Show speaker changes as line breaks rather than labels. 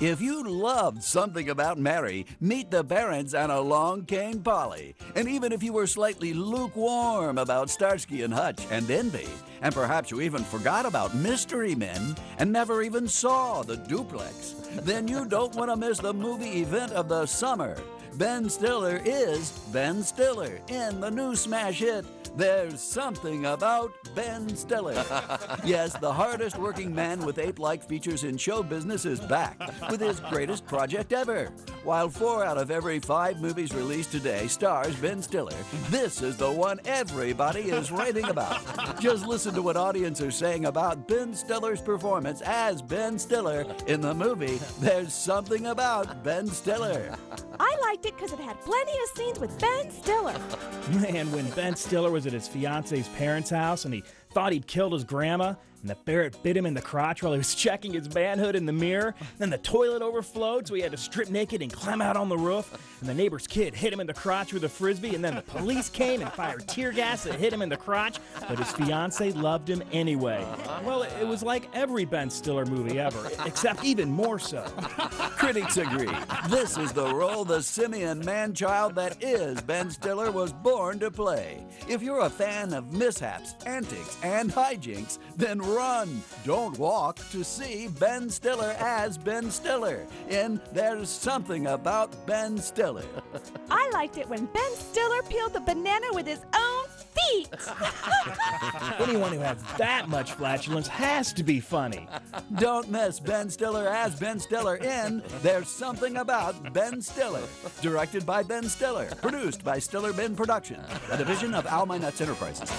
If you loved something about Mary, meet the parents and along came Polly. And even if you were slightly lukewarm about Starsky and Hutch and Envy, and perhaps you even forgot about Mystery Men and never even saw the duplex, then you don't want to miss the movie event of the summer. Ben Stiller is Ben Stiller in the new smash hit there's something about Ben Stiller. yes, the hardest working man with ape like features in show business is back with his greatest project ever. While four out of every five movies released today stars Ben Stiller, this is the one everybody is raving about. Just listen to what audiences are saying about Ben Stiller's performance as Ben Stiller in the movie There's Something About Ben Stiller.
I liked it because it had plenty of scenes with Ben Stiller.
Man, when Ben Stiller was at his fiance's parents' house and he thought he'd killed his grandma, and the ferret bit him in the crotch while he was checking his manhood in the mirror. Then the toilet overflowed, so he had to strip naked and climb out on the roof. And the neighbor's kid hit him in the crotch with a frisbee, and then the police came and fired tear gas that hit him in the crotch, but his fiance loved him anyway. Well, it was like every Ben Stiller movie ever, except even more so.
Critics agree. This is the role the simian man child that is Ben Stiller was born to play. If you're a fan of mishaps, antics, and hijinks, then run, don't walk to see Ben Stiller as Ben Stiller in There's Something About Ben Stiller.
I liked it when Ben Stiller peeled the banana with his own feet.
Anyone who has that much flatulence has to be funny.
Don't miss Ben Stiller as Ben Stiller in There's Something About Ben Stiller. Directed by Ben Stiller. Produced by Stiller Ben Productions, a division of Almy Nuts Enterprises.